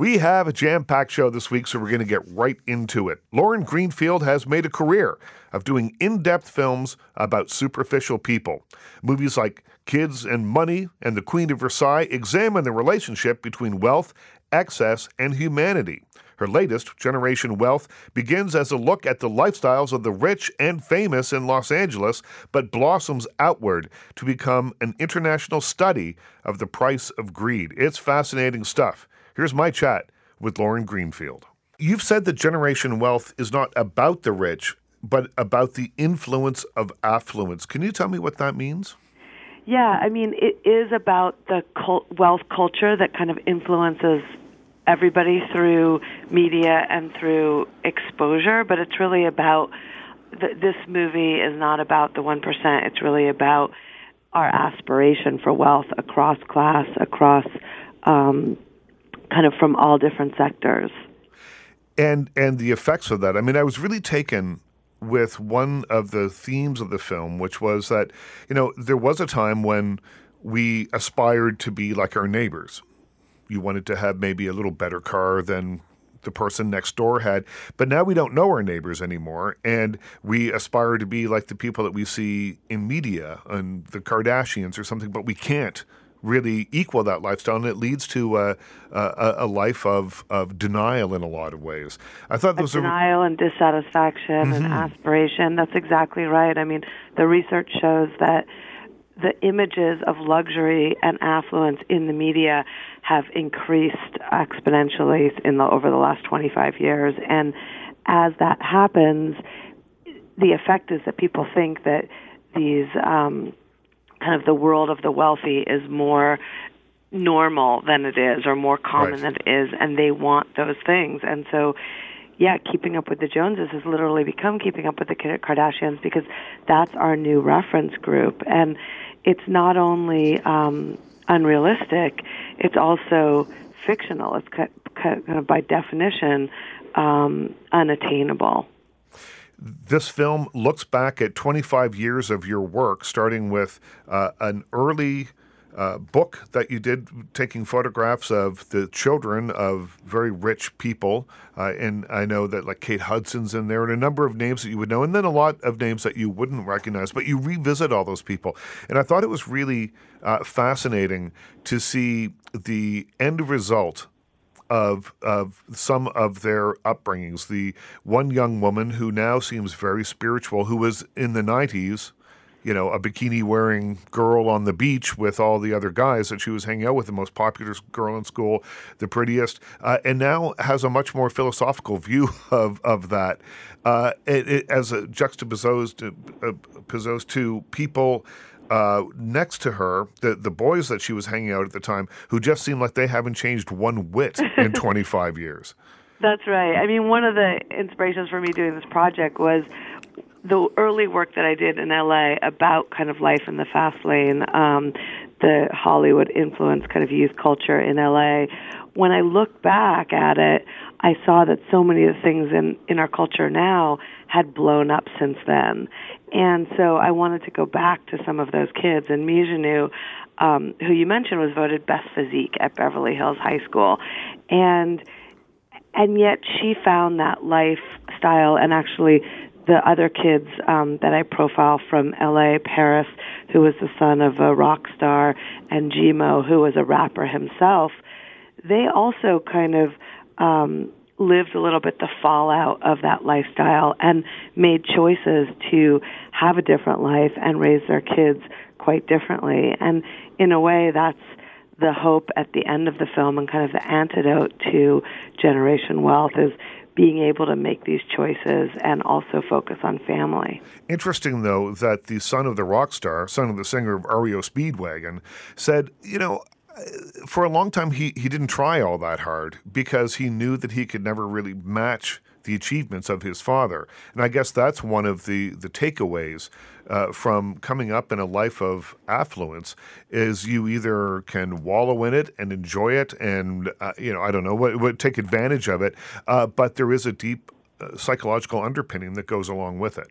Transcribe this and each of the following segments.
We have a jam packed show this week, so we're going to get right into it. Lauren Greenfield has made a career of doing in depth films about superficial people. Movies like Kids and Money and The Queen of Versailles examine the relationship between wealth, excess, and humanity. Her latest, Generation Wealth, begins as a look at the lifestyles of the rich and famous in Los Angeles, but blossoms outward to become an international study of the price of greed. It's fascinating stuff. Here's my chat with Lauren Greenfield. You've said that Generation Wealth is not about the rich, but about the influence of affluence. Can you tell me what that means? Yeah, I mean, it is about the cult- wealth culture that kind of influences everybody through media and through exposure, but it's really about th- this movie is not about the 1%. It's really about our aspiration for wealth across class, across um, kind of from all different sectors. And and the effects of that. I mean, I was really taken with one of the themes of the film, which was that you know there was a time when we aspired to be like our neighbors. You wanted to have maybe a little better car than the person next door had. But now we don't know our neighbors anymore, and we aspire to be like the people that we see in media and the Kardashians or something, but we can't really equal that lifestyle, and it leads to a, a, a life of, of denial in a lot of ways. I thought those denial and dissatisfaction mm-hmm. and aspiration. That's exactly right. I mean, the research shows that the images of luxury and affluence in the media have increased exponentially in the over the last 25 years, and as that happens, the effect is that people think that these um, kind of the world of the wealthy is more normal than it is or more common right. than it is and they want those things. And so yeah keeping up with the joneses has literally become keeping up with the kardashians because that's our new reference group. And it's not only um unrealistic it's also fictional. It's kind of by definition um unattainable this film looks back at 25 years of your work, starting with uh, an early uh, book that you did taking photographs of the children of very rich people. Uh, and I know that like Kate Hudson's in there and a number of names that you would know, and then a lot of names that you wouldn't recognize, but you revisit all those people. And I thought it was really uh, fascinating to see the end result of of some of their upbringings. The one young woman who now seems very spiritual, who was in the nineties, you know, a bikini wearing girl on the beach with all the other guys that she was hanging out with, the most popular girl in school, the prettiest, uh, and now has a much more philosophical view of of that. Uh, it, it, as a juxtaposed uh, to people uh, next to her, the the boys that she was hanging out at the time, who just seemed like they haven't changed one whit in 25 years. That's right. I mean, one of the inspirations for me doing this project was the early work that I did in LA about kind of life in the fast lane, um, the Hollywood influence kind of youth culture in LA. When I look back at it, I saw that so many of the things in, in our culture now had blown up since then. And so I wanted to go back to some of those kids. And Mijanou, um, who you mentioned, was voted best physique at Beverly Hills High School. And and yet she found that lifestyle and actually the other kids um, that I profile from LA, Paris, who was the son of a rock star, and Jimo, who was a rapper himself, they also kind of um, lived a little bit the fallout of that lifestyle and made choices to have a different life and raise their kids quite differently. And in a way, that's the hope at the end of the film and kind of the antidote to generation wealth is being able to make these choices and also focus on family. Interesting, though, that the son of the rock star, son of the singer of REO Speedwagon, said, you know, for a long time, he, he didn't try all that hard because he knew that he could never really match the achievements of his father. And I guess that's one of the, the takeaways uh, from coming up in a life of affluence is you either can wallow in it and enjoy it and, uh, you know, I don't know, what, what take advantage of it, uh, but there is a deep uh, psychological underpinning that goes along with it.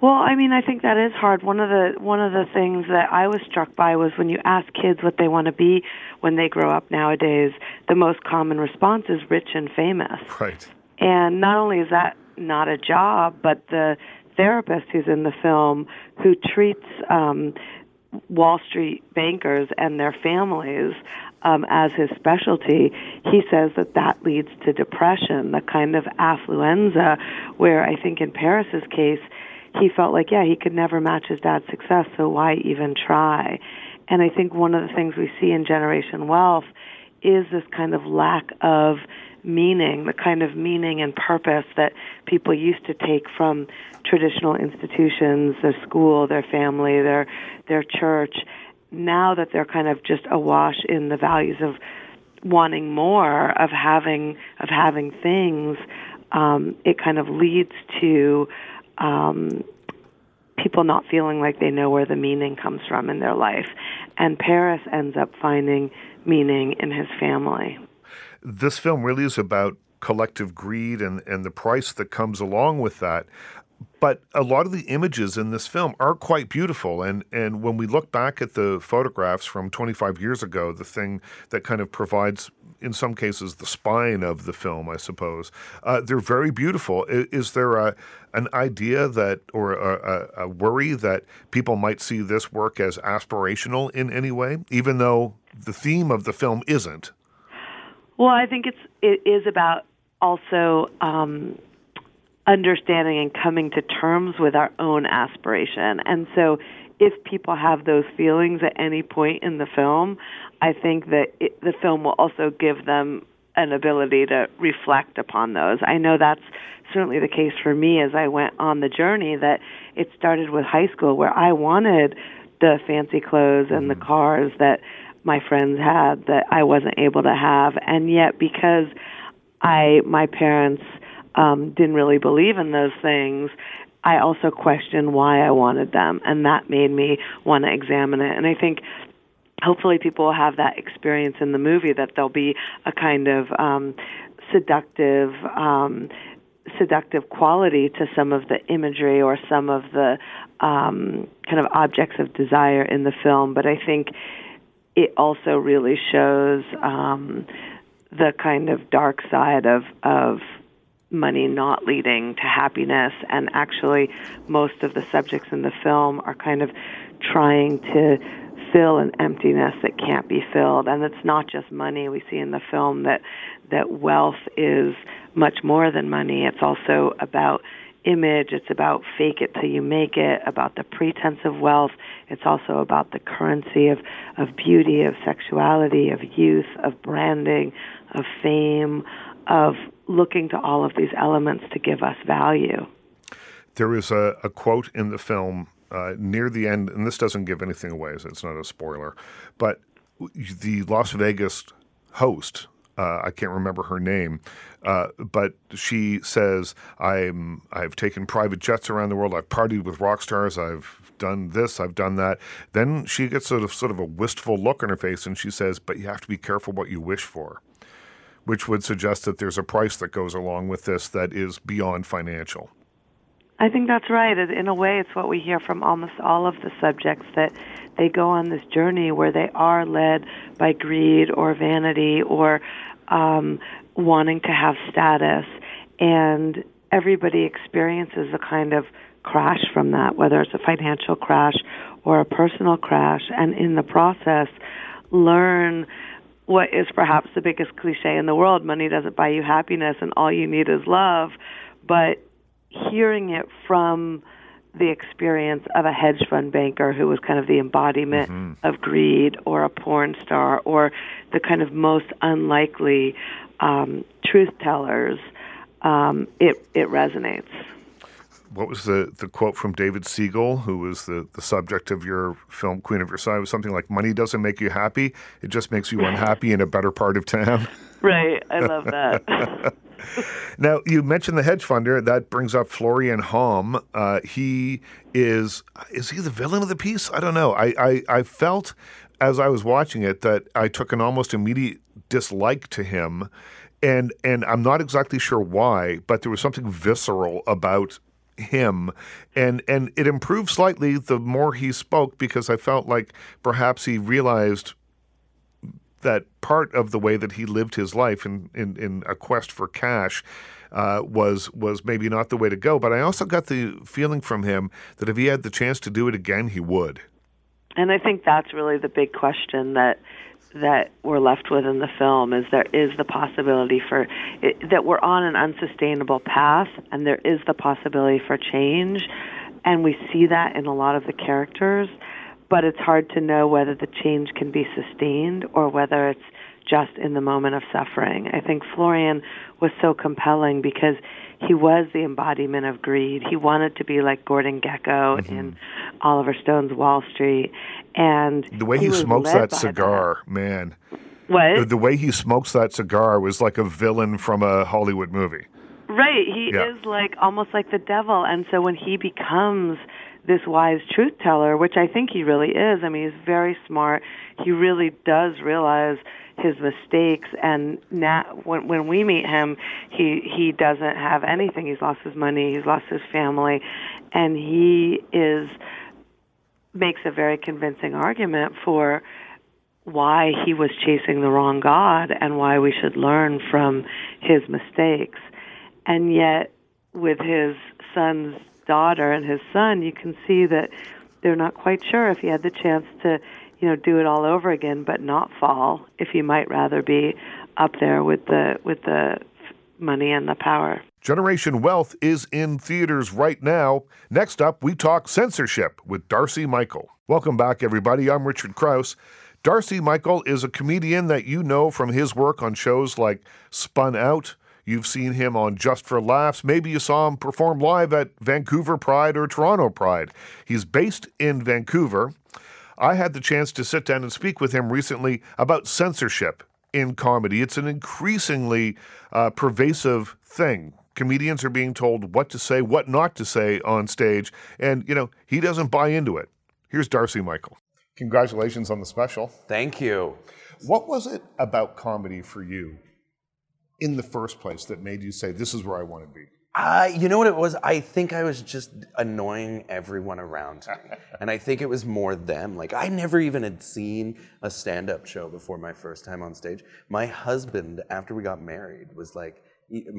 Well, I mean, I think that is hard. One of the one of the things that I was struck by was when you ask kids what they want to be when they grow up nowadays, the most common response is rich and famous. Right. And not only is that not a job, but the therapist who's in the film who treats um, Wall Street bankers and their families um, as his specialty, he says that that leads to depression, the kind of affluenza, where I think in Paris's case, he felt like, yeah, he could never match his dad's success, so why even try? And I think one of the things we see in Generation Wealth is this kind of lack of meaning, the kind of meaning and purpose that people used to take from traditional institutions, their school, their family, their their church. Now that they're kind of just awash in the values of wanting more, of having of having things, um, it kind of leads to um, people not feeling like they know where the meaning comes from in their life. And Paris ends up finding meaning in his family this film really is about collective greed and, and the price that comes along with that. But a lot of the images in this film are quite beautiful. And, and when we look back at the photographs from 25 years ago, the thing that kind of provides, in some cases, the spine of the film, I suppose, uh, they're very beautiful. Is, is, there a, an idea that, or a, a, worry that people might see this work as aspirational in any way, even though the theme of the film isn't? Well, I think it's it is about also um, understanding and coming to terms with our own aspiration. And so, if people have those feelings at any point in the film, I think that it, the film will also give them an ability to reflect upon those. I know that's certainly the case for me as I went on the journey that it started with high school where I wanted the fancy clothes and the mm-hmm. cars that my friends had that I wasn't able to have, and yet because I my parents um, didn't really believe in those things, I also questioned why I wanted them, and that made me want to examine it. And I think hopefully people will have that experience in the movie that there'll be a kind of um, seductive. Um, seductive quality to some of the imagery or some of the um, kind of objects of desire in the film, but I think it also really shows um, the kind of dark side of of money not leading to happiness and actually most of the subjects in the film are kind of trying to fill an emptiness that can't be filled and it's not just money we see in the film that that wealth is much more than money it's also about image. It's about fake it till you make it, about the pretense of wealth. It's also about the currency of, of beauty, of sexuality, of youth, of branding, of fame, of looking to all of these elements to give us value. There is a, a quote in the film uh, near the end, and this doesn't give anything away, so it's not a spoiler, but the Las Vegas host uh, I can't remember her name, uh, but she says, "I'm I've taken private jets around the world. I've partied with rock stars. I've done this. I've done that." Then she gets sort of sort of a wistful look on her face, and she says, "But you have to be careful what you wish for," which would suggest that there's a price that goes along with this that is beyond financial. I think that's right. In a way, it's what we hear from almost all of the subjects that they go on this journey where they are led by greed or vanity or um, wanting to have status, and everybody experiences a kind of crash from that, whether it's a financial crash or a personal crash, and in the process, learn what is perhaps the biggest cliche in the world money doesn't buy you happiness, and all you need is love. But hearing it from the experience of a hedge fund banker who was kind of the embodiment mm-hmm. of greed or a porn star or the kind of most unlikely um, truth tellers, um, it, it resonates. What was the, the quote from David Siegel, who was the, the subject of your film Queen of Versailles? It was something like, Money doesn't make you happy, it just makes you unhappy in a better part of town. Right. I love that. now, you mentioned the hedge funder. That brings up Florian Homm. Uh, he is is he the villain of the piece? I don't know. I, I, I felt as I was watching it that I took an almost immediate dislike to him, and and I'm not exactly sure why, but there was something visceral about him, and and it improved slightly the more he spoke because I felt like perhaps he realized that part of the way that he lived his life in in, in a quest for cash. Uh, was was maybe not the way to go, but I also got the feeling from him that if he had the chance to do it again, he would. And I think that's really the big question that that we're left with in the film is there is the possibility for it, that we're on an unsustainable path and there is the possibility for change and we see that in a lot of the characters but it's hard to know whether the change can be sustained or whether it's just in the moment of suffering. I think Florian was so compelling because he was the embodiment of greed. He wanted to be like Gordon Gekko mm-hmm. in Oliver Stone's Wall Street, and the way he, he smokes that cigar, that. man. What? The, the, way he smokes that cigar was like a villain from a Hollywood movie. Right. He yeah. is like almost like the devil, and so when he becomes this wise truth teller, which I think he really is. I mean, he's very smart. He really does realize his mistakes and now when when we meet him he he doesn't have anything. He's lost his money he's lost his family and he is makes a very convincing argument for why he was chasing the wrong god and why we should learn from his mistakes. And yet with his son's daughter and his son you can see that they're not quite sure if he had the chance to you know, do it all over again, but not fall. If you might rather be up there with the with the money and the power. Generation Wealth is in theaters right now. Next up, we talk censorship with Darcy Michael. Welcome back, everybody. I'm Richard Crouse. Darcy Michael is a comedian that you know from his work on shows like Spun Out. You've seen him on Just for Laughs. Maybe you saw him perform live at Vancouver Pride or Toronto Pride. He's based in Vancouver. I had the chance to sit down and speak with him recently about censorship in comedy. It's an increasingly uh, pervasive thing. Comedians are being told what to say, what not to say on stage, and you know he doesn't buy into it. Here's Darcy Michael. Congratulations on the special. Thank you. What was it about comedy for you in the first place that made you say, "This is where I want to be"? Uh, you know what it was? I think I was just annoying everyone around me. and I think it was more them. Like, I never even had seen a stand up show before my first time on stage. My husband, after we got married, was like,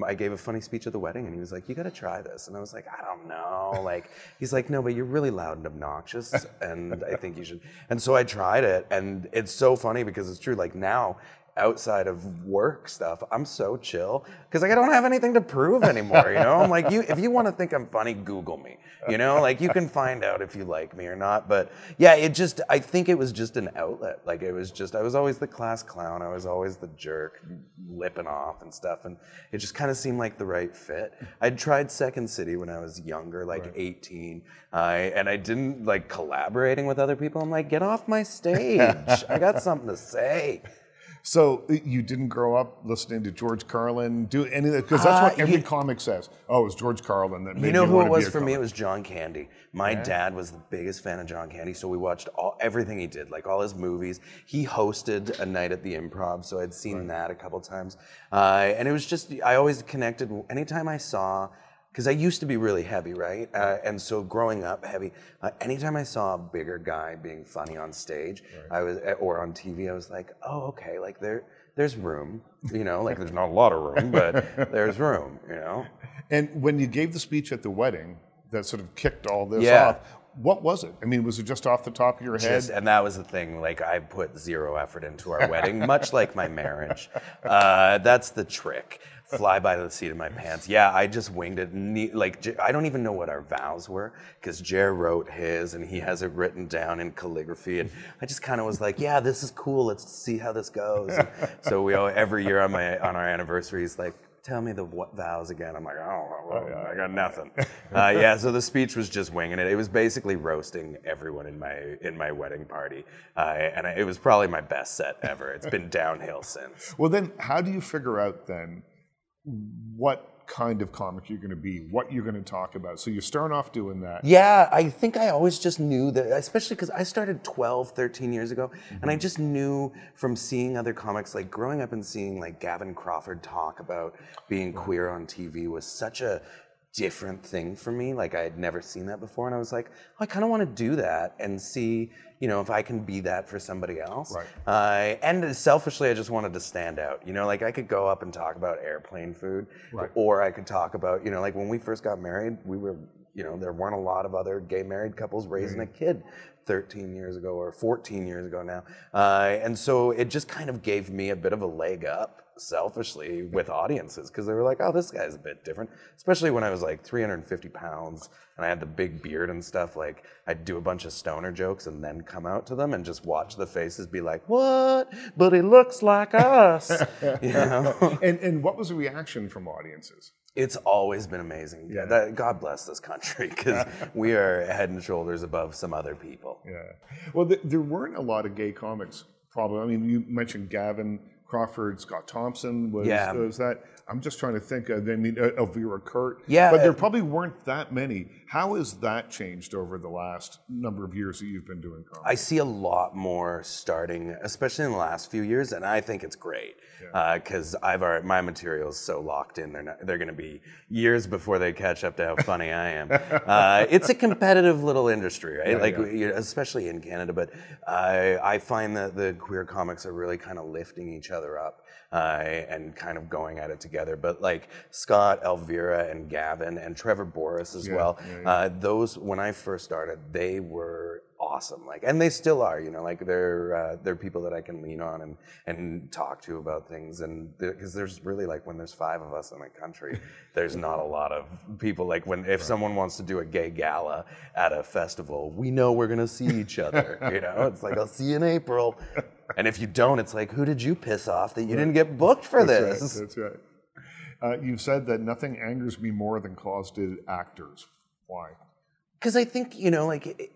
I gave a funny speech at the wedding, and he was like, "You got to try this." And I was like, "I don't know." Like, he's like, "No, but you're really loud and obnoxious, and I think you should." And so I tried it, and it's so funny because it's true. Like now, outside of work stuff, I'm so chill because like I don't have anything to prove anymore. You know, I'm like you. If you want to think I'm funny, Google me. You know, like you can find out if you like me or not. But yeah, it just I think it was just an outlet. Like it was just I was always the class clown. I was always the jerk, lipping off and stuff, and it just kind of seemed like the right fit. I'd tried Second City when I was younger, like right. 18, uh, and I didn't like collaborating with other people. I'm like, get off my stage. I got something to say. So you didn't grow up listening to George Carlin, do any of that? Because that's what uh, every comic says. Oh, it was George Carlin that made You know who it was for comic. me? It was John Candy. My yeah. dad was the biggest fan of John Candy, so we watched all everything he did, like all his movies. He hosted a night at the Improv, so I'd seen right. that a couple times, uh, and it was just I always connected. Anytime I saw because I used to be really heavy, right? Uh, and so growing up heavy, uh, anytime I saw a bigger guy being funny on stage, right. I was or on TV, I was like, oh, okay, like there, there's room, you know, like there's not a lot of room, but there's room, you know. And when you gave the speech at the wedding, that sort of kicked all this yeah. off. What was it? I mean, was it just off the top of your head? Just, and that was the thing. Like I put zero effort into our wedding, much like my marriage. Uh, that's the trick fly by the seat of my pants. Yeah, I just winged it. Like I don't even know what our vows were because Jer wrote his and he has it written down in calligraphy, and I just kind of was like, yeah, this is cool. Let's see how this goes. And so we all, every year on my on our anniversary, he's like. Tell me the what vows again. I'm like, oh, well, I got nothing. Uh, yeah, so the speech was just winging it. It was basically roasting everyone in my in my wedding party, uh, and it was probably my best set ever. It's been downhill since. Well, then, how do you figure out then what kind of comic you're going to be, what you're going to talk about. So you're starting off doing that. Yeah, I think I always just knew that, especially because I started 12, 13 years ago, mm-hmm. and I mm-hmm. just knew from seeing other comics, like growing up and seeing like Gavin Crawford talk about being queer on TV was such a different thing for me. Like I had never seen that before, and I was like, oh, I kind of want to do that and see, you know, if I can be that for somebody else. Right. Uh, and selfishly, I just wanted to stand out. You know, like I could go up and talk about airplane food, Right. or I could talk about, you know, like when we first got married, we were, you know, there weren't a lot of other gay married couples raising a kid 13 years ago or 14 years ago now. Uh, and so it just kind of gave me a bit of a leg up selfishly with audiences because they were like, oh, this guy's a bit different. Especially when I was like 350 pounds and I had the big beard and stuff. Like, I'd do a bunch of stoner jokes and then come out to them and just watch the faces be like, what? But he looks like us. you know? And and what was the reaction from audiences? It's always been amazing. Yeah. That, God bless this country because we are head and shoulders above some other people. Yeah. Well, th- there weren't a lot of gay comics. Probably. I mean, you mentioned Gavin Crawford, Scott Thompson. Was, Yeah. was that? I'm just trying to think. Of, I mean, Elvira Kurt. Yeah, But there uh, probably weren't that many. How has that changed over the last number of years that you've been doing comedy? I see a lot more starting, especially in the last few years, and I think it's great because I've already, my material is so locked in. They're not, they're going to be years before they catch up to how funny I am. Uh, it's a competitive little industry, right? like yeah. you know, especially in Canada. But I I find that the queer comics are really kind of lifting each other up. Uh, and kind of going at it together, but like Scott, Elvira, and Gavin, and Trevor Boris as well. Uh, those when I first started, they were awesome. Like, and they still are. You know, like they're uh, they're people that I can lean on and and talk to about things. And because there's really like when there's five of us in a country, there's not a lot of people. Like when if someone wants to do a gay gala at a festival, we know we're gonna see each other. you know, it's like I'll see you in April. And if you don't, it's like, who did you piss off that you didn't get booked for That's this? right. That's right. Uh, you've said that nothing angers me more than closeted actors. Why? Because I think you know, like,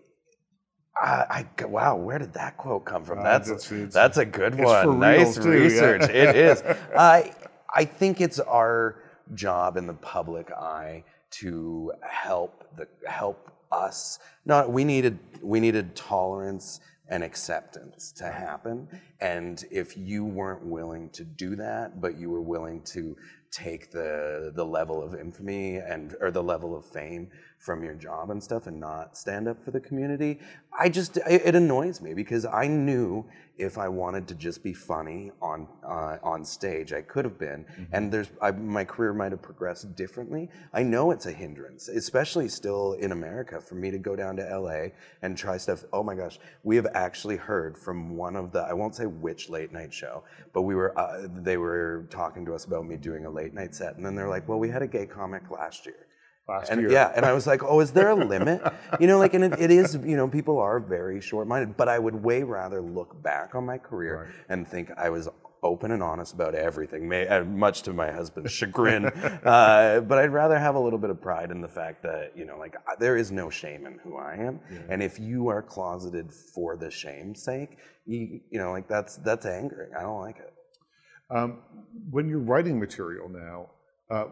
I, I wow, where did that quote come from? That's it's- it's- that's a good one. nice too, yeah. research. it is. I I think it's our job in the public eye to help the help us. Not we needed we needed tolerance and acceptance to happen. And if you weren't willing to do that, but you were willing to take the the level of infamy and or the level of fame from your job and stuff and not stand up for the community, I just it, annoys me because I knew if I wanted to just be funny on uh, on stage, I could have been, and there's I, my career might have progressed differently. I know it's a hindrance, especially still in America, for me to go down to LA and try stuff. Oh my gosh, we have actually heard from one of the I won't say which late night show, but we were uh, they were talking to us about me doing a late night set, and then they're like, well, we had a gay comic last year. Last And year. yeah, and I was like, oh, is there a limit? You know, like, and it, it is, you know, people are very short minded, but I would way rather look back on my career Right. and think I was open and honest about everything, uh, much to my husband's chagrin. uh, but I'd rather have a little bit of pride in the fact that, you know, like, I- there is no shame in who I am. And if you are closeted for the shame's sake, you, you know, like, that's, that's angering. I don't like it. Um, when you're writing material now, uh,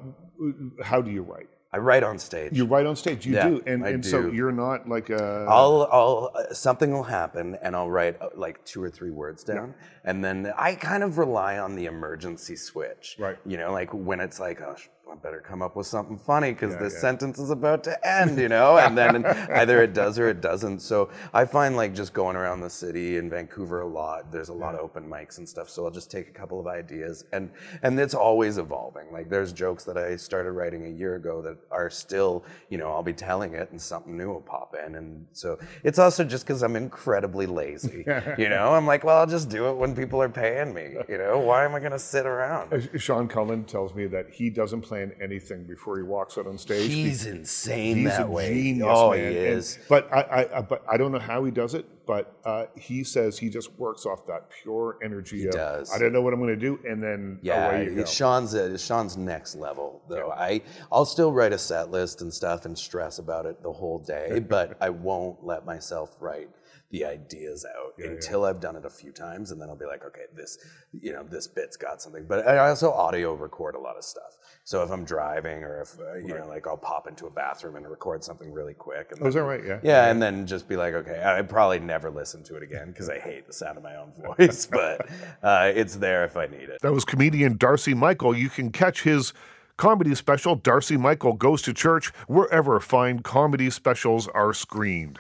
how do you write? I write on stage. You write on stage. You Yeah, do, and, and so you're not like a. I'll, I'll, uh, something will happen, and I'll write uh, like two or three words down, and then I kind of rely on the emergency switch. Right. You know, like when it's like, oh, I better come up with something funny because Yeah, this yeah. sentence is about to end. You know, and then either it does or it doesn't. So I find like just going around the city in Vancouver a lot. There's a lot of open mics and stuff. So I'll just take a couple of ideas, and and it's always evolving. Like there's jokes that I started writing a year ago that are still, you know, I'll be telling it, and something new will pop in. And so it's also just because I'm incredibly lazy. you know, I'm like, well, I'll just do it when people are paying me. You know, why am I gonna sit around? Uh, Sean Cullen tells me that he doesn't plan anything before he walks out on stage. He's insane He's that way. genius, oh, man. he And- is. but I, I, but I don't know how he does it. But uh, he says he just works off that pure energy. He of, does. I don't know what I'm going to do, and then Yeah, away you go. it's Sean's Sean's next level though. I I'll still write a set list and stuff and stress about it the whole day, but I won't let myself write the ideas out until I've done it a few times, and then I'll be like, okay, this you know this bit's got something. But I also audio record a lot of stuff. So if I'm driving or if uh, you know like I'll pop into a bathroom and record something really quick. And Oh, is then- that right? Yeah. yeah, and then just be like, okay, I probably never listen to it again because I hate the sound of my own voice, but uh, it's there if I need it. That was comedian Darcy Michael. You can catch his comedy special Darcy Michael Goes to Church, wherever fine comedy specials are screened.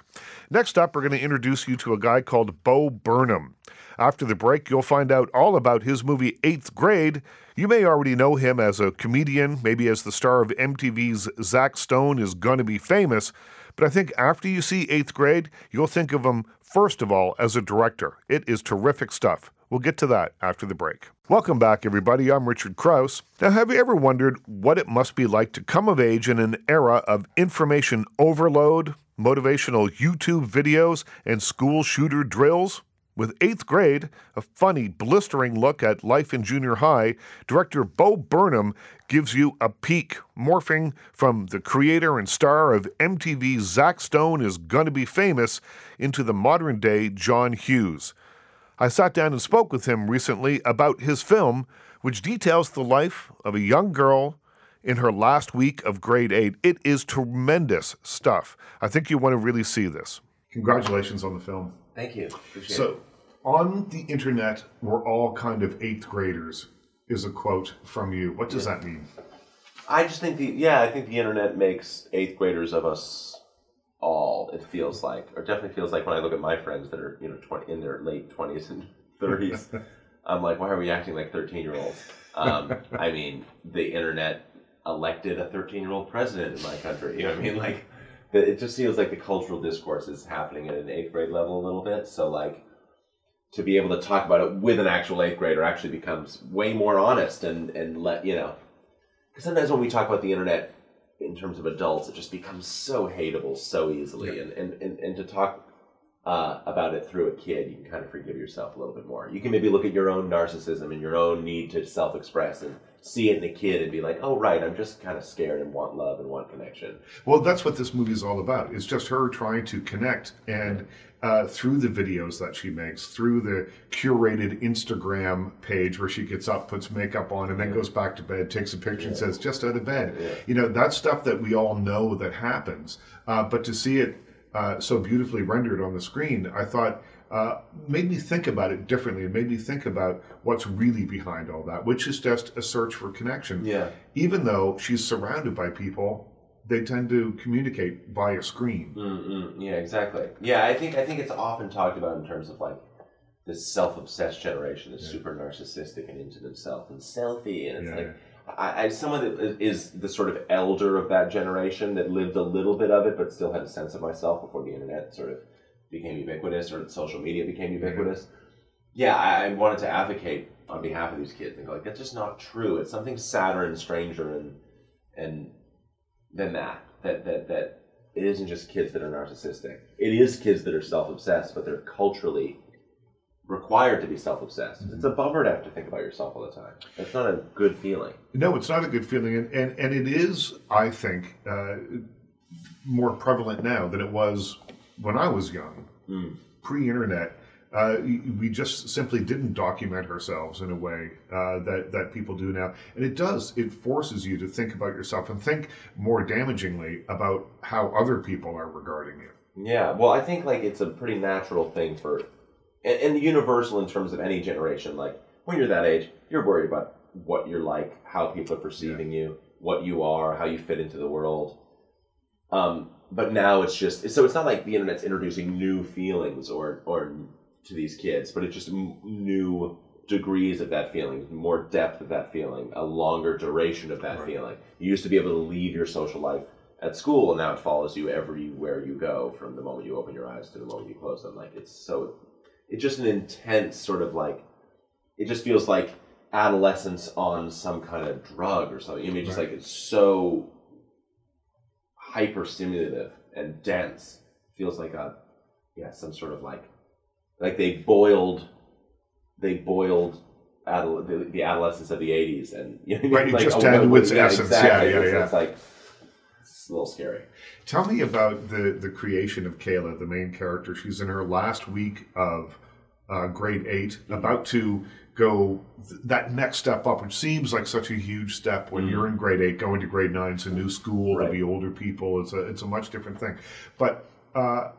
Next up, we're going to introduce you to a guy called Bo Burnham. After the break, you'll find out all about his movie Eighth Grade. You may already know him as a comedian, maybe as the star of MTV's Zach Stone is Gonna Be Famous, but I think after you see Eighth Grade, you'll think of him first of all as a director. It is terrific stuff. We'll get to that after the break. Welcome back, everybody. I'm Richard Crouse. Now, have you ever wondered what it must be like to come of age in an era of information overload, motivational YouTube videos, and school shooter drills? With eighth grade, a funny, blistering look at life in junior high, director Bo Burnham gives you a peek, morphing from the creator and star of MTV's Zach Stone is Gonna Be Famous into the modern day John Hughes. I sat down and spoke with him recently about his film, which details the life of a young girl in her last week of grade eight. It is tremendous stuff. I think you want to really see this. Congratulations on the film. Thank you. Appreciate So, on the internet, we're all kind of eighth graders, is a quote from you. What does that mean? I just think the yeah, I think the internet makes eighth graders of us all. It feels like, or definitely feels like when I look at my friends that are you know 20, in their late twenties and thirties. I'm like, why are we acting like thirteen year olds? Um, I mean, the internet elected a thirteen year old president in my country. You know what I mean? Like, it just feels like the cultural discourse is happening at an eighth grade level a little bit. So like. To be able to talk about it with an actual eighth grader actually becomes way more honest and, and let you know because sometimes when we talk about the internet in terms of adults, it just becomes so hateable so easily. And, and, and, and to talk uh, about it through a kid, you can kind of forgive yourself a little bit more. You can maybe look at your own narcissism and your own need to self express and see it in a kid and be like, oh, right, I'm just kind of scared and want love and want connection. Well, that's what this movie is all about. It's just her trying to connect and uh, through the videos that she makes, through the curated Instagram page where she gets up, puts makeup on, and then goes back to bed, takes a picture, and says, just out of bed. You know, that's stuff that we all know that happens. Uh, but to see it uh, so beautifully rendered on the screen, I thought uh, made me think about it differently and made me think about what's really behind all that, which is just a search for connection. Yeah. Even though she's surrounded by people, they tend to communicate via screen. Mm-mm. Yeah, exactly. Yeah, I think I think it's often talked about in terms of like this self-obsessed generation is super narcissistic and into themselves and selfie, and it's Yeah, like I, I someone that is the sort of elder of that generation that lived a little bit of it, but still had a sense of myself before the internet sort of became ubiquitous or social media became mm-hmm. ubiquitous. Yeah, I, I wanted to advocate on behalf of these kids and go like that's just not true. It's something sadder and stranger and and than that. That that that it isn't just kids that are narcissistic. It is kids that are self-obsessed, but they're culturally required to be self-obsessed. It's a bummer to have to think about yourself all the time. It's not a good feeling. No, it's not a good feeling, and and, and it is, I think, uh, more prevalent now than it was when I was young, pre-internet. Uh, we just simply didn't document ourselves in a way uh, that that people do now, and it does. It forces you to think about yourself and think more damagingly about how other people are regarding you. Yeah, well, I think like it's a pretty natural thing for, and, and universal in terms of any generation. Like when you're that age, you're worried about what you're like, how people are perceiving you, what you are, how you fit into the world. Um, but now it's just so it's not like the internet's introducing new feelings or or to these kids, but it's just m- new degrees of that feeling, more depth of that feeling, a longer duration of that feeling. You used to be able to leave your social life at school, and now it follows you everywhere you go, from the moment you open your eyes to the moment you close them. Like it's so, it's just an intense sort of like, it just feels like adolescence on some kind of drug or something. I mean, just like it's so hyper stimulative and dense. Feels like a, yeah, some sort of like, like they boiled, they boiled adol- the, the adolescence of the '80s, and you know, Right, like just down to woman- its essence. Yeah, Exactly. yeah, it's, yeah. it's like it's a little scary. Tell me about the the creation of Kayla, the main character. She's in her last week of uh, grade 8 about to go th- that next step up, which seems like such a huge step when you're in grade eight, going to grade nine. It's a new school. There'll be older people. It's a it's a much different thing. But uh,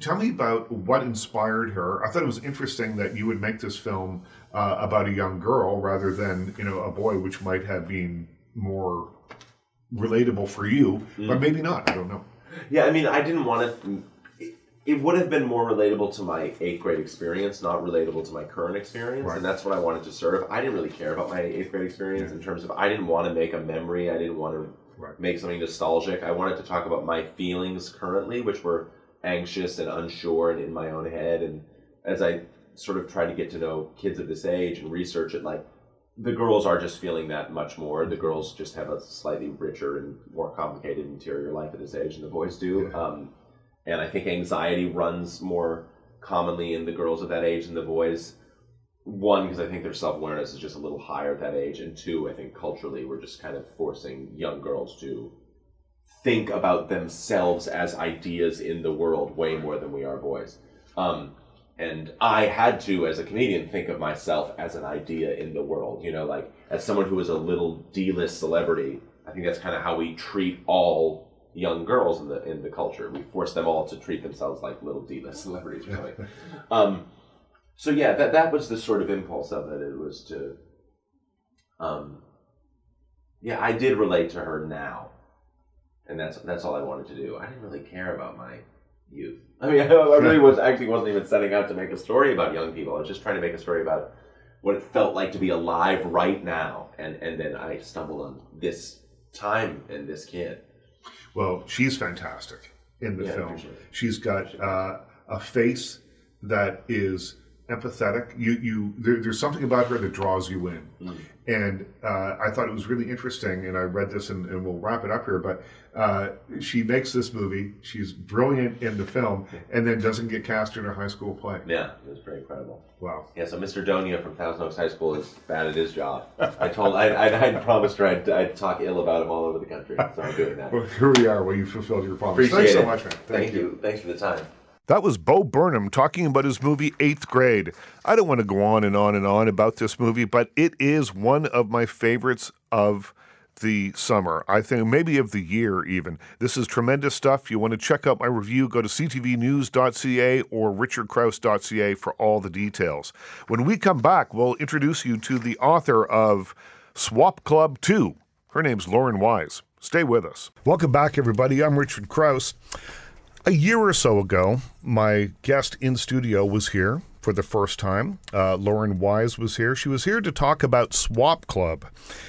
tell me about what inspired her. I thought it was interesting that you would make this film uh, about a young girl rather than you know a boy, which might have been more relatable for you, Mm. but maybe not. I don't know. Yeah, I mean, I didn't want to. It, it would have been more relatable to my eighth grade experience, not relatable to my current experience, Right. and that's what I wanted to serve. I didn't really care about my eighth grade experience in terms of I didn't want to make a memory. I didn't want to Right. make something nostalgic. I wanted to talk about my feelings currently, which were anxious and unsure and in my own head. And as I sort of tried to get to know kids of this age and research it, like the girls are just feeling that much more. The girls just have a slightly richer and more complicated interior life at this age than the boys do. Yeah. Um, and I think anxiety runs more commonly in the girls of that age than the boys. One, because I think their self awareness is just a little higher at that age, and two, I think culturally we're just kind of forcing young girls to think about themselves as ideas in the world way more than we are boys. Um, and I had to, as a comedian, think of myself as an idea in the world. You know, like as someone who is a little D-list celebrity. I think that's kind of how we treat all young girls in the in the culture. We force them all to treat themselves like little D-list celebrities. Really. um, so yeah, that that was the sort of impulse of it. It was to, um, yeah, I did relate to her now, and that's that's all I wanted to do. I didn't really care about my youth. I mean, I really was actually wasn't even setting out to make a story about young people. I was just trying to make a story about what it felt like to be alive right now, and and then I stumbled on this time and this kid. Well, she's fantastic in the Yeah, film. She's got uh, a face that is empathetic. You, you, there, there's something about her that draws you in. Mm. And uh, I thought it was really interesting. And I read this, and, and we'll wrap it up here. But uh, she makes this movie. She's brilliant in the film, and then doesn't get cast in her high school play. Yeah, it was pretty incredible. Wow. Yeah, so Mr. Donia from Thousand Oaks High School is bad at his job. I told, I, I, I promised her I'd, I'd talk ill about him all over the country, so I'm doing that. Well, here we are. Well, you fulfilled your promise. Appreciate Thanks so much, man. Thank, you. Thanks for the time. That was Bo Burnham talking about his movie Eighth Grade. I don't want to go on and on and on about this movie, but it is one of my favorites of the summer. I think maybe of the year, even. This is tremendous stuff. You want to check out my review, go to ctvnews.ca or richardcrouse.ca for all the details. When we come back, we'll introduce you to the author of Swap Club 2. Her name's Lauren Wise. Stay with us. Welcome back, everybody. I'm Richard Crouse. A year or so ago, my guest in studio was here for the first time. Uh, Lauren Wise was here. She was here to talk about Swap Club.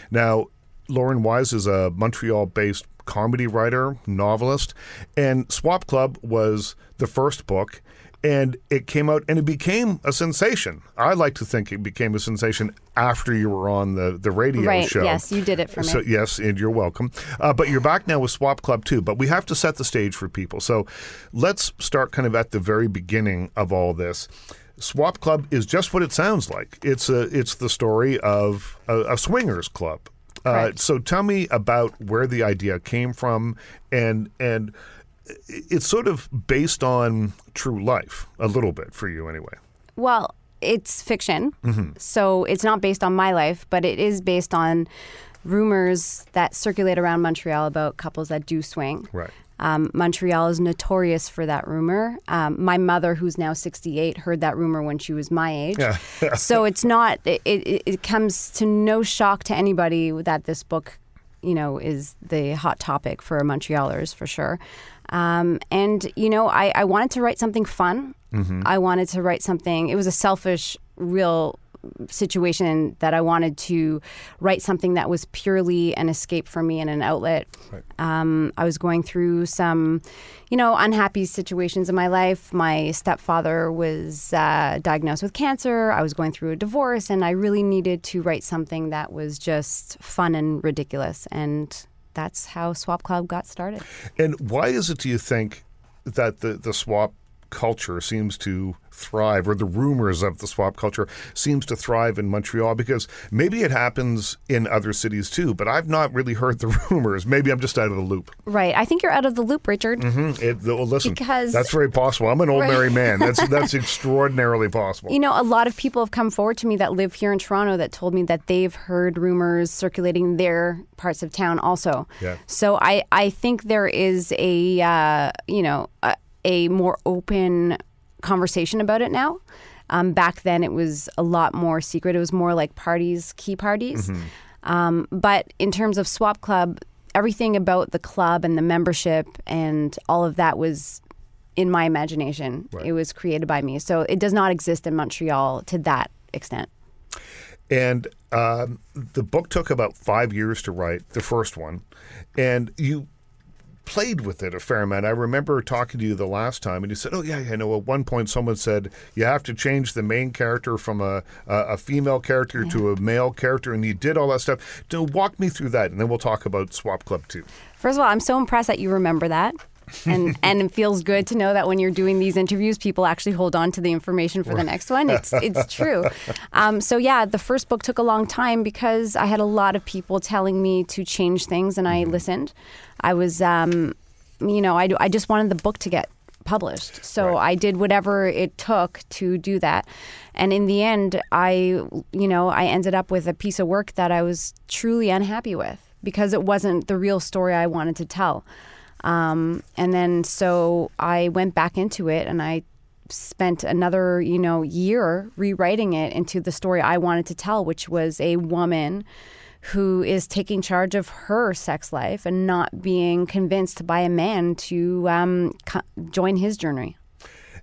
Now, Lauren Wise is a Montreal based comedy writer, novelist, and Swap Club was the first book. And it came out and it became a sensation. I like to think it became a sensation after you were on the, the radio Right, show. yes, you did it for me. So, yes, and you're welcome. Uh, but you're back now with Swap Club too. But we have to set the stage for people. So let's start kind of at the very beginning of all this. Swap Club is just what it sounds like. It's a it's the story of a, a swingers club. Uh, so tell me about where the idea came from, and and it's sort of based on true life a little bit for you anyway. Well, it's fiction, Mm-hmm. so it's not based on my life, but it is based on rumors that circulate around Montreal about couples that do swing. Right. Um, Montreal is notorious for that rumor. Um, my mother, who's now 68, heard that rumor when she was my age. Yeah. so it's not, it, it, it comes to no shock to anybody that this book, you know, is the hot topic for Montrealers for sure. Um, and, you know, I, I wanted to write something fun. I wanted to write something, it was a selfish, real situation that I wanted to write something that was purely an escape for me and an outlet. Um, I was going through some, you know, unhappy situations in my life. My stepfather was uh, diagnosed with cancer. I was going through a divorce, and I really needed to write something that was just fun and ridiculous. And that's how Swap Club got started. And why is it, do you think, that the, the swap culture seems to thrive, or the rumors of the swap culture seems to thrive in Montreal? Because maybe it happens in other cities too, but I've not really heard the rumors. Maybe I'm just out of the loop. Right. I think you're out of the loop, Richard. Mm, It, well, listen, Because- that's very possible. I'm an old Right. married man. That's that's extraordinarily possible. You know, a lot of people have come forward to me that live here in Toronto that told me that they've heard rumors circulating their parts of town also. Yeah. So I, I think there is a, uh, you know, a, a more open conversation about it now. Um, back then, it was a lot more secret. It was more like parties, key parties. Um, but in terms of Swap Club, everything about the club and the membership and all of that was in my imagination. Right. It was created by me. So it does not exist in Montreal to that extent. And um, the book took about five years to write, the first one, and you played with it a fair amount. I remember talking to you the last time, and you said, "Oh yeah, I know." At one point, someone said you have to change the main character from a a, a female character to a male character, and you did all that stuff. So walk me through that, and then we'll talk about Swap Club too. First of all, I'm so impressed that you remember that. and and it feels good to know that when you're doing these interviews, people actually hold on to the information for the next one. It's it's true. Um, so yeah, the first book took a long time because I had a lot of people telling me to change things, and I listened. I was, um, you know, I I just wanted the book to get published, so Right. I did whatever it took to do that. And in the end, I you know I ended up with a piece of work that I was truly unhappy with because it wasn't the real story I wanted to tell. Um, and then so I went back into it and I spent another, you know, year rewriting it into the story I wanted to tell, which was a woman who is taking charge of her sex life and not being convinced by a man to um, co- join his journey.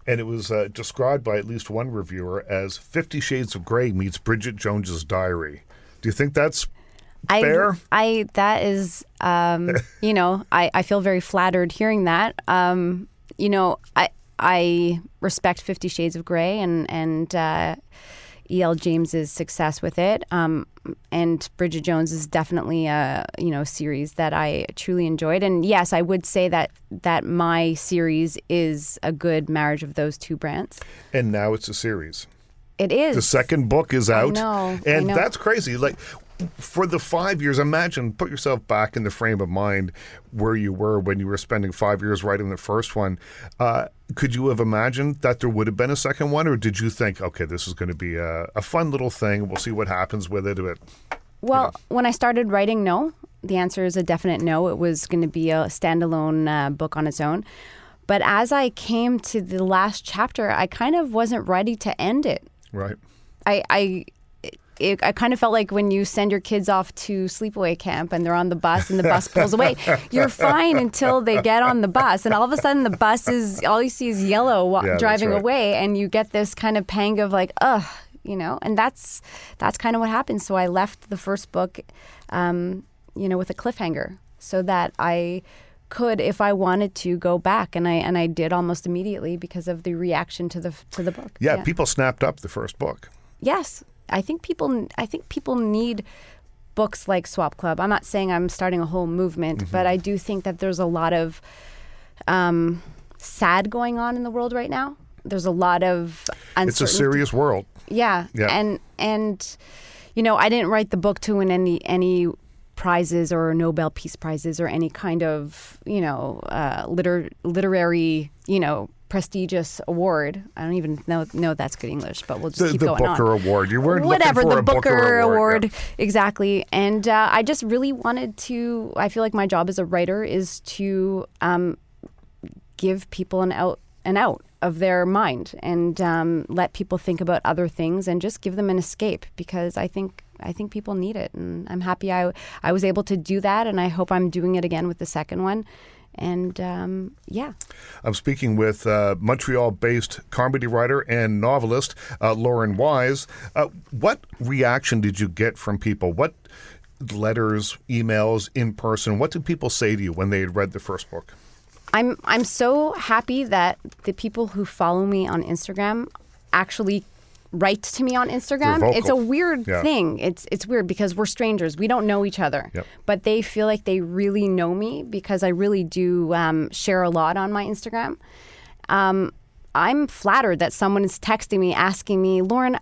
And it was uh, described by at least one reviewer as Fifty Shades of Grey meets Bridget Jones's Diary. Do you think that's I, Fair? I that is, um, you know, I, I feel very flattered hearing that. Um, you know, I I respect Fifty Shades of Grey and and uh, E.L. James's success with it. Um, and Bridget Jones is definitely a you know series that I truly enjoyed. And yes, I would say that that my series is a good marriage of those two brands. and now it's a series. It is. The second book is out. and that's crazy. Like for the five years, imagine put yourself back in the frame of mind where you were when you were spending five years writing the first one. Uh, could you have imagined that there would have been a second one, or did you think, okay, this is going to be a, a fun little thing? We'll see what happens with it. But Well, when I started writing, no. The answer is a definite no. It was going to be a standalone uh, book on its own. But as I came to the last chapter, I kind of wasn't ready to end it. right, I, I, it, I kind of felt like when you send your kids off to sleepaway camp and they're on the bus and the bus pulls away, you're fine until they get on the bus, and all of a sudden the bus is all you see is yellow wa- Yeah, driving right. away, and you get this kind of pang of like, ugh, you know, and that's that's kind of what happened. So I left the first book, um, you know, with a cliffhanger, so that I could, if I wanted to, go back, and I and I did almost immediately because of the reaction to the to the book. yeah, people snapped up the first book. Yes, I think people. I think people need books like Swap Club. I'm not saying I'm starting a whole movement, Mm-hmm. but I do think that there's a lot of um, sad going on in the world right now. There's a lot of uncertainty. It's a serious world. Yeah. Yeah. And and you know, I didn't write the book to win any any prizes or Nobel Peace Prizes or any kind of you know uh, liter- literary you know prestigious award. I don't even know know that's good English, but we'll just The, keep the going on Booker Award. You weren't whatever the Booker, award, yeah. exactly and uh, i just really wanted to i feel like my job as a writer is to um, give people an out an out of their mind and um, let people think about other things and just give them an escape because i think i think people need it and i'm happy i i was able to do that and i hope i'm doing it again with the second one and um, yeah I'm speaking with uh, Montreal based comedy writer and novelist uh, Lauren Wise. Uh, what reaction did you get from people? What letters, emails, in person? What did people say to you when they had read the first book? I'm I'm so happy that the people who follow me on Instagram actually write to me on Instagram. It's a weird Yeah. thing. It's it's weird because we're strangers. We don't know each other. Yep. But they feel like they really know me because I really do um, share a lot on my Instagram. Um, I'm flattered that someone is texting me asking me, Lauren,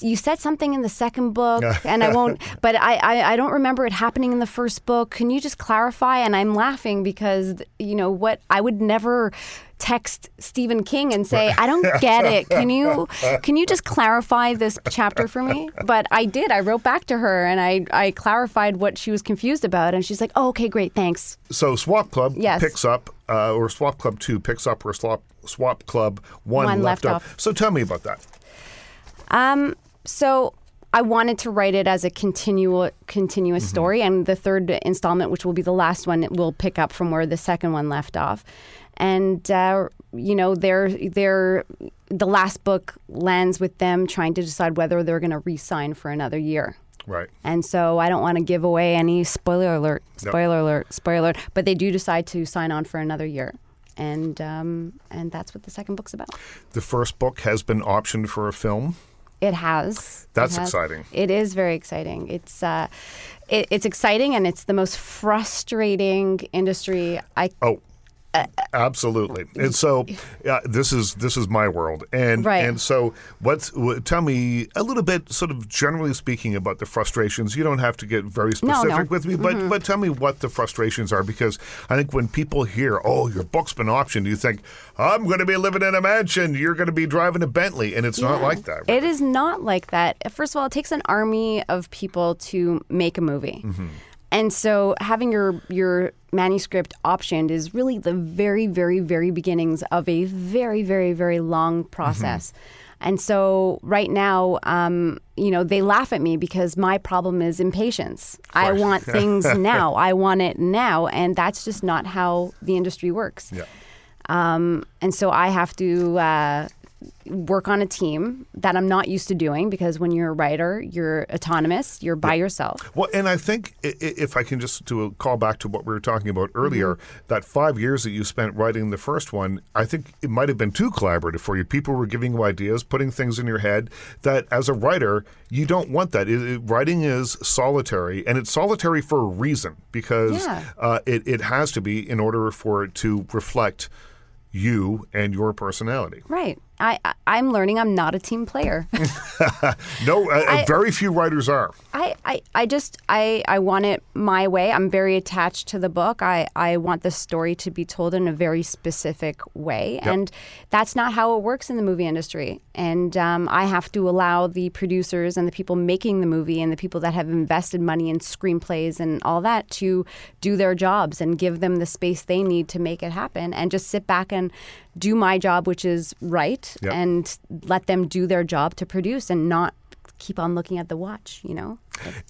you said something in the second book, and I won't, but I, I, I don't remember it happening in the first book. Can you just clarify? And I'm laughing because, you know, what I would never text Stephen King and say, I don't get it. Can you can you just clarify this chapter for me? But I did. I wrote back to her and I, I clarified what she was confused about. And she's like, oh, okay, great, thanks. So Swap Club Yes. picks up, uh, or Swap Club 2 picks up where Swap, Swap Club 1, One left, left off. off. So tell me about that. Um, so I wanted to write it as a continual continuous mm-hmm. story, and the third installment, which will be the last one, will pick up from where the second one left off. And uh, you know, they're they're the last book lands with them trying to decide whether they're going to re-sign for another year. Right. And so I don't want to give away any spoiler alert, spoiler alert, spoiler alert. But they do decide to sign on for another year and um, and that's what the second book's about. The first book has been optioned for a film. It has. That's it has. exciting. It is very exciting. It's uh, it, it's exciting, and it's the most frustrating industry I oh Absolutely, and so uh, this is this is my world, and right. and so what's what, tell me a little bit, sort of generally speaking, about the frustrations. You don't have to get very specific no, no. with me, but mm-hmm. but tell me what the frustrations are, because I think when people hear, "Oh, your book's been optioned," you think, "I'm going to be living in a mansion, you're going to be driving a Bentley," and it's yeah. not like that. Right? It is not like that. First of all, it takes an army of people to make a movie. Mm-hmm. And so having your your manuscript optioned is really the very, very, very beginnings of a very, very, very long process. Mm-hmm. And so right now, um, you know, they laugh at me because my problem is impatience. I want things now. I want it now, and that's just not how the industry works. Yeah. Um, and so I have to uh, work on a team that I'm not used to doing because when you're a writer, you're autonomous, you're by yeah. yourself. Well, and I think if I can just do a call back to what we were talking about earlier, mm-hmm. that five years that you spent writing the first one, I think it might have been too collaborative for you. People were giving you ideas, putting things in your head that as a writer, you don't want that. It, it, writing is solitary, and it's solitary for a reason because yeah. uh, it, it has to be in order for it to reflect you and your personality. Right. I, I am learning I'm not a team player. no, uh, I, very few writers are. I, I, I just I, I want it my way. I'm very attached to the book. I, I want the story to be told in a very specific way, yep. and that's not how it works in the movie industry. And um, I have to allow the producers and the people making the movie and the people that have invested money in screenplays and all that to do their jobs and give them the space they need to make it happen, and just sit back and do my job, which is write, yep. and let them do their job to produce and not keep on looking at the watch, you know?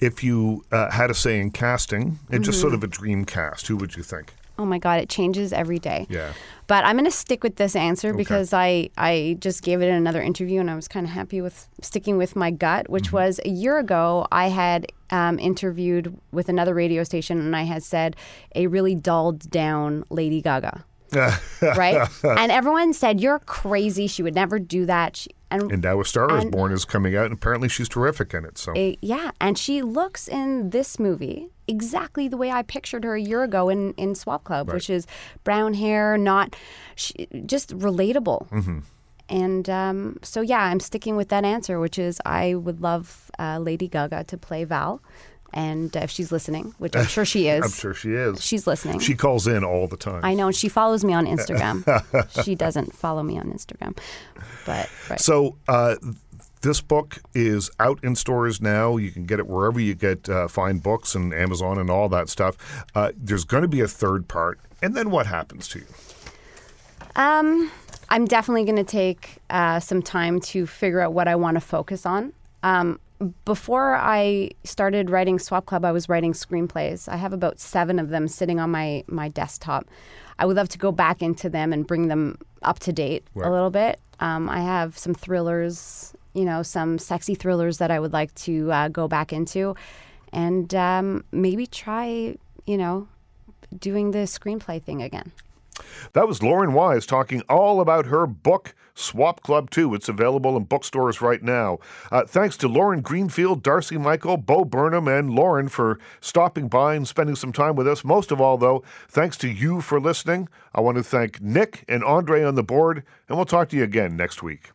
If you uh, had a say in casting, and mm-hmm. just sort of a dream cast, who would you think? Oh my God, it changes every day. Yeah. But I'm going to stick with this answer okay. because I, I just gave it in another interview and I was kind of happy with sticking with my gut, which mm-hmm. was a year ago I had um, interviewed with another radio station and I had said a really dulled down Lady Gaga. right? And everyone said, You're crazy. She would never do that. She, and, and now A Star is Born is coming out, and apparently she's terrific in it. So it, yeah, and she looks in this movie exactly the way I pictured her a year ago in, in Swap Club, right. which is brown hair, not she, just relatable. Mm-hmm. And um, so, yeah, I'm sticking with that answer, which is I would love uh, Lady Gaga to play Val and if she's listening, which I'm sure she is, I'm sure she is. She's listening. She calls in all the time. I know, and she follows me on Instagram. she doesn't follow me on Instagram, but right. so. Uh, this book is out in stores now. You can get it wherever you get uh, fine books and Amazon and all that stuff. Uh, there's going to be a third part, and then what happens to you? Um, I'm definitely going to take uh, some time to figure out what I want to focus on. Um, before I started writing Swap Club, I was writing screenplays. I have about seven of them sitting on my my desktop. I would love to go back into them and bring them up to date right. a little bit. Um, I have some thrillers, you know, some sexy thrillers that I would like to uh, go back into, and um, maybe try, you know, doing the screenplay thing again. That was Lauren Wise talking all about her book, Swap Club 2. It's available in bookstores right now. Uh, thanks to Lauren Greenfield, Darcy Michael, Bo Burnham, and Lauren for stopping by and spending some time with us. Most of all, though, thanks to you for listening. I want to thank Nick and Andre on the board, and we'll talk to you again next week.